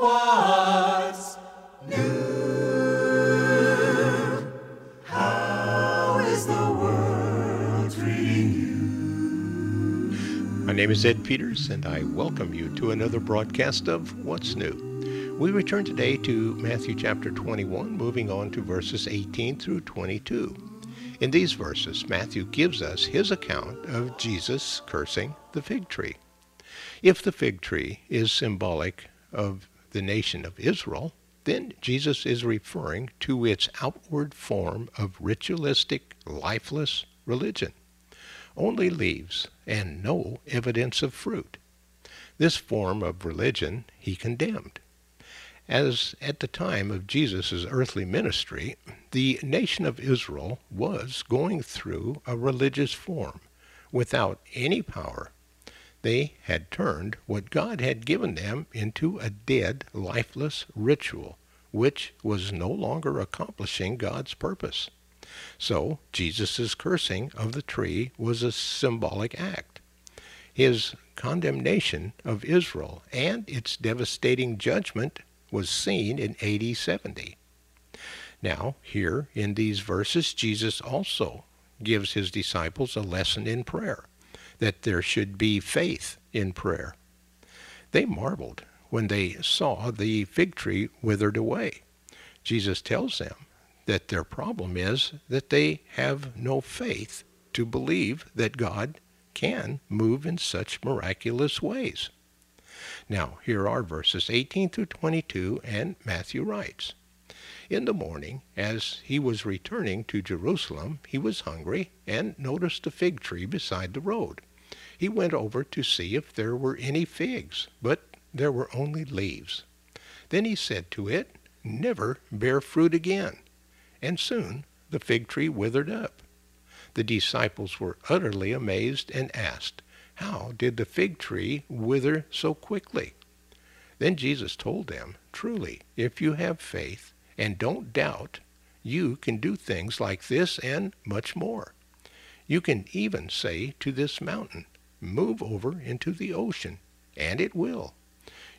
What's new? How is the world treating you? My name is Ed Peters, and I welcome you to another broadcast of What's New. We return today to Matthew chapter 21, moving on to verses 18 through 22. In these verses, Matthew gives us his account of Jesus cursing the fig tree. If the fig tree is symbolic of the nation of Israel, then Jesus is referring to its outward form of ritualistic, lifeless religion. Only leaves and no evidence of fruit. This form of religion he condemned. As at the time of Jesus' earthly ministry, the nation of Israel was going through a religious form without any power. They had turned what God had given them into a dead, lifeless ritual, which was no longer accomplishing God's purpose. So Jesus' cursing of the tree was a symbolic act. His condemnation of Israel and its devastating judgment was seen in AD 70. Now, here in these verses, Jesus also gives his disciples a lesson in prayer, that there should be faith in prayer. They marveled when they saw the fig tree withered away. Jesus tells them that their problem is that they have no faith to believe that God can move in such miraculous ways. Now, here are verses 18 through 22, and Matthew writes In the morning, as he was returning to Jerusalem, he was hungry and noticed a fig tree beside the road. He went over to see if there were any figs, but there were only leaves. Then he said to it, Never bear fruit again. And soon the fig tree withered up. The disciples were utterly amazed and asked, how did the fig tree wither so quickly? Then Jesus told them, Truly, if you have faith and don't doubt, you can do things like this and much more. You can even say to this mountain, Move over into the ocean, and it will.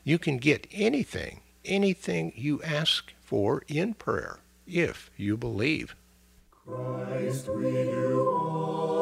You can get anything, anything you ask for in prayer, if you believe. Christ, all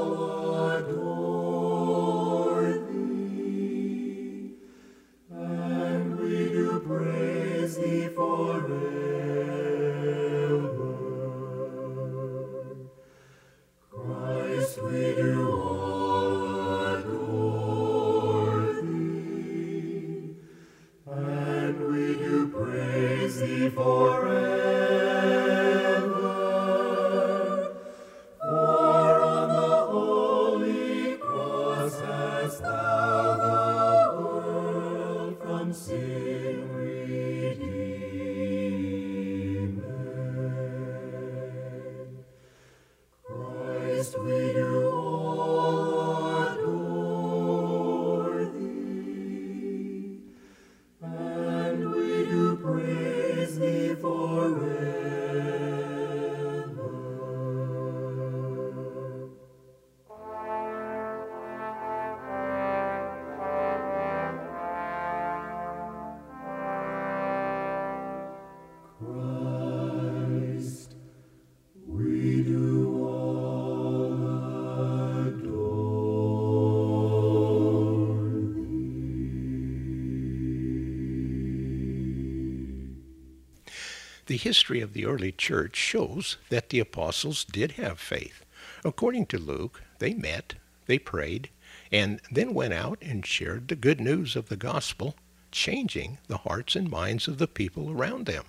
The history of the early church shows that the apostles did have faith. According to Luke, they met, they prayed, and then went out and shared the good news of the gospel, changing the hearts and minds of the people around them.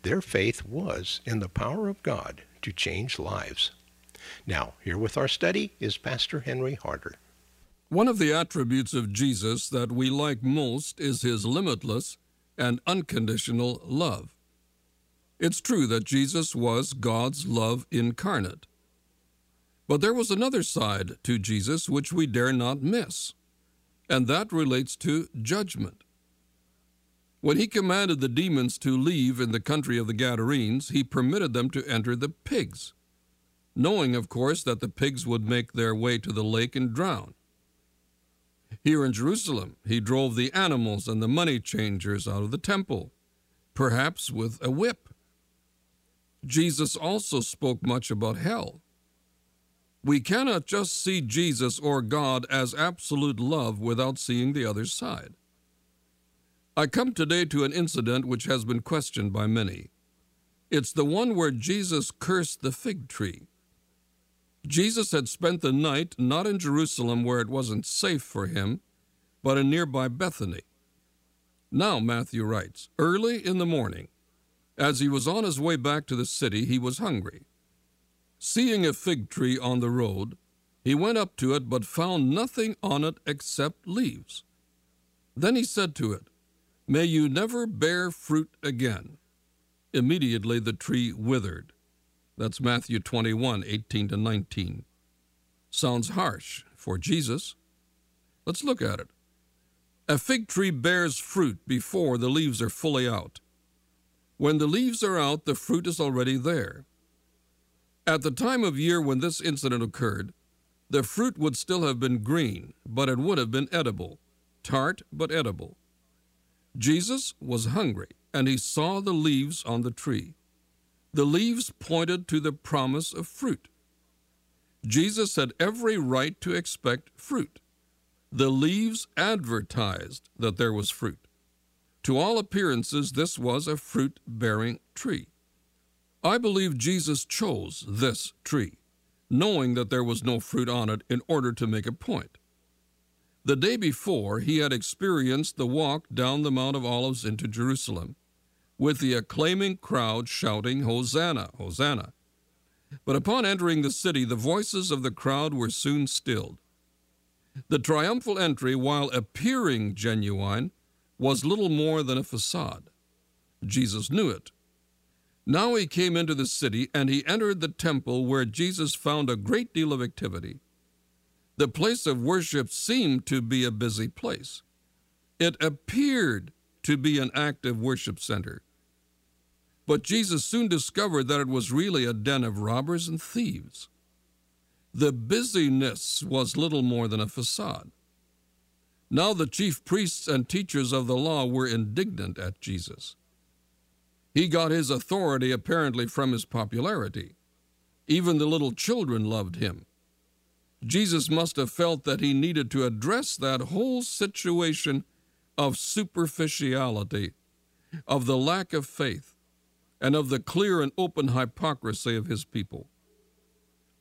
Their faith was in the power of God to change lives. Now, here with our study is Pastor Henry Harder. One of the attributes of Jesus that we like most is his limitless and unconditional love. It's true that Jesus was God's love incarnate. But there was another side to Jesus which we dare not miss, and that relates to judgment. When he commanded the demons to leave in the country of the Gadarenes, he permitted them to enter the pigs, knowing, of course, that the pigs would make their way to the lake and drown. Here in Jerusalem, he drove the animals and the money changers out of the temple, perhaps with a whip. Jesus also spoke much about hell. We cannot just see Jesus or God as absolute love without seeing the other side. I come today to an incident which has been questioned by many. It's the one where Jesus cursed the fig tree. Jesus had spent the night not in Jerusalem where it wasn't safe for him, but in nearby Bethany. Now, Matthew writes, early in the morning, as he was on his way back to the city, he was hungry. Seeing a fig tree on the road, he went up to it, but found nothing on it except leaves. Then he said to it, May you never bear fruit again. Immediately the tree withered. That's Matthew 21, 18 to 19. Sounds harsh for Jesus. Let's look at it. A fig tree bears fruit before the leaves are fully out. When the leaves are out, the fruit is already there. At the time of year when this incident occurred, the fruit would still have been green, but it would have been edible, tart but edible. Jesus was hungry, and he saw the leaves on the tree. The leaves pointed to the promise of fruit. Jesus had every right to expect fruit. The leaves advertised that there was fruit. To all appearances, this was a fruit bearing tree. I believe Jesus chose this tree, knowing that there was no fruit on it in order to make a point. The day before, he had experienced the walk down the Mount of Olives into Jerusalem, with the acclaiming crowd shouting, Hosanna, Hosanna. But upon entering the city, the voices of the crowd were soon stilled. The triumphal entry, while appearing genuine, was little more than a facade. Jesus knew it. Now he came into the city, and he entered the temple where Jesus found a great deal of activity. The place of worship seemed to be a busy place. It appeared to be an active worship center. But Jesus soon discovered that it was really a den of robbers and thieves. The busyness was little more than a facade. Now the chief priests and teachers of the law were indignant at Jesus. He got his authority apparently from his popularity. Even the little children loved him. Jesus must have felt that he needed to address that whole situation of superficiality, of the lack of faith, and of the clear and open hypocrisy of his people.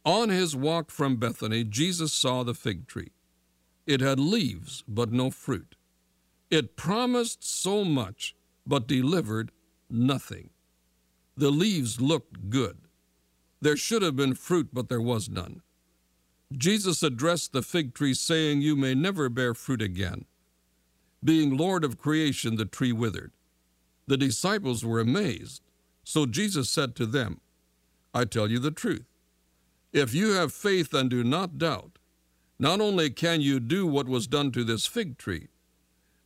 On his walk from Bethany, Jesus saw the fig tree. It had leaves, but no fruit. It promised so much, but delivered nothing. The leaves looked good. There should have been fruit, but there was none. Jesus addressed the fig tree, saying, You may never bear fruit again. Being Lord of creation, the tree withered. The disciples were amazed. So Jesus said to them, I tell you the truth. If you have faith and do not doubt, not only can you do what was done to this fig tree,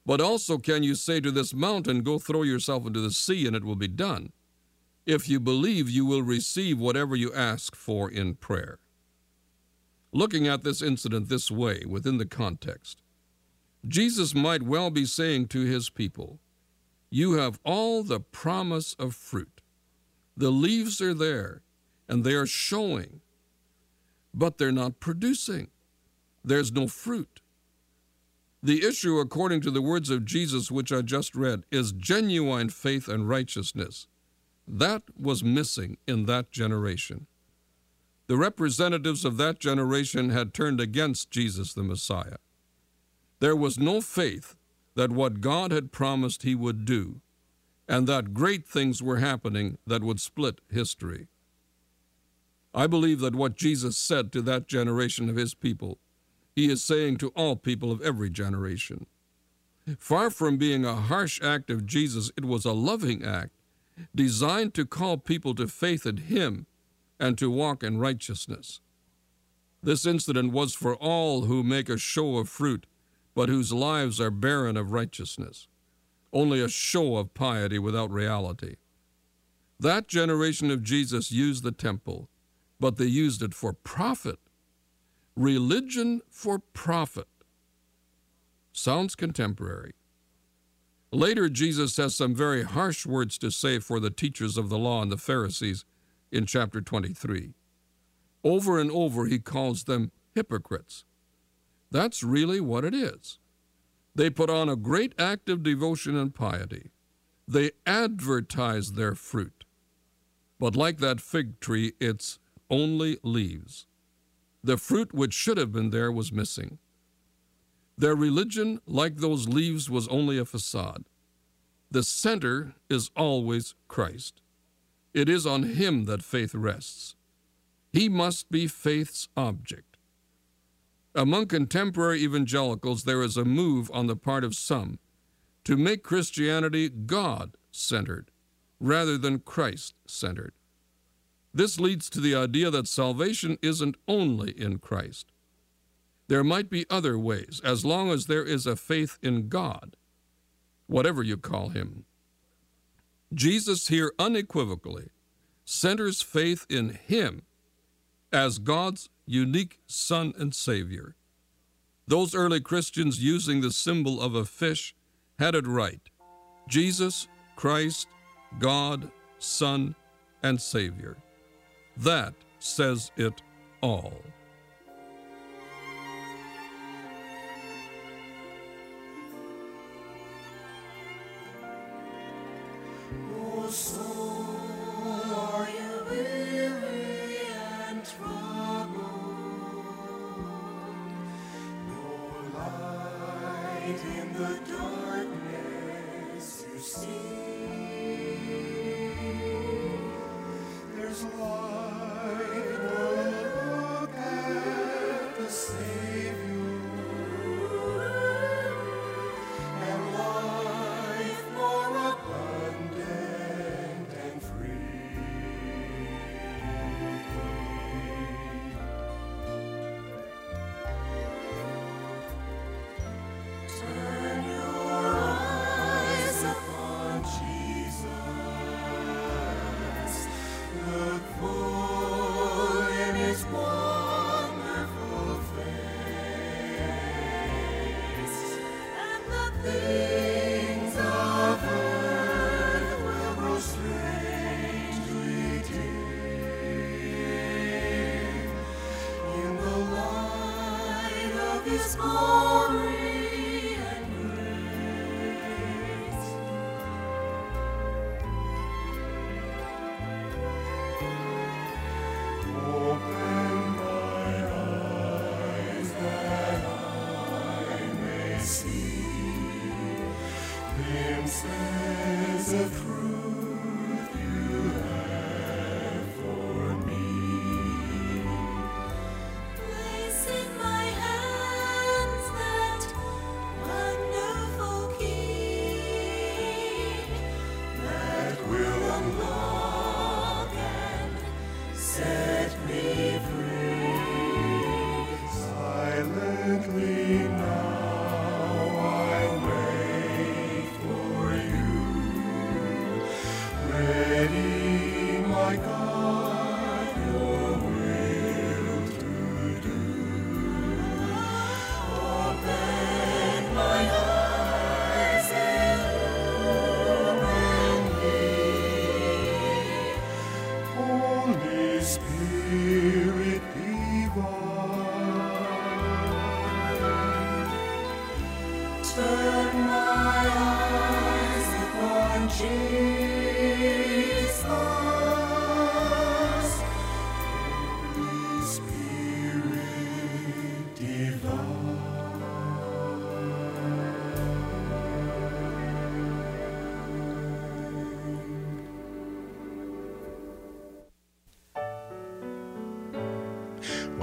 but also can you say to this mountain, Go throw yourself into the sea, and it will be done. If you believe, you will receive whatever you ask for in prayer. Looking at this incident this way, within the context, Jesus might well be saying to his people, You have all the promise of fruit. The leaves are there, and they are showing, but they're not producing. There's no fruit. The issue, according to the words of Jesus, which I just read, is genuine faith and righteousness. That was missing in that generation. The representatives of that generation had turned against Jesus the Messiah. There was no faith that what God had promised he would do, and that great things were happening that would split history. I believe that what Jesus said to that generation of his people, he is saying to all people of every generation. Far from being a harsh act of Jesus, it was a loving act designed to call people to faith in him and to walk in righteousness. This incident was for all who make a show of fruit, but whose lives are barren of righteousness, only a show of piety without reality. That generation of Jesus used the temple, but they used it for profit. Religion for profit. Sounds contemporary. Later, Jesus has some very harsh words to say for the teachers of the law and the Pharisees in chapter 23. Over and over, he calls them hypocrites. That's really what it is. They put on a great act of devotion and piety. They advertise their fruit. But like that fig tree, it's only leaves. The fruit which should have been there was missing. Their religion, like those leaves, was only a facade. The center is always Christ. It is on Him that faith rests. He must be faith's object. Among contemporary evangelicals, there is a move on the part of some to make Christianity God centered rather than Christ centered. This leads to the idea that salvation isn't only in Christ. There might be other ways, as long as there is a faith in God, whatever you call him. Jesus here unequivocally centers faith in him as God's unique Son and Savior. Those early Christians using the symbol of a fish had it right. Jesus, Christ, God, Son, and Savior. That says it all.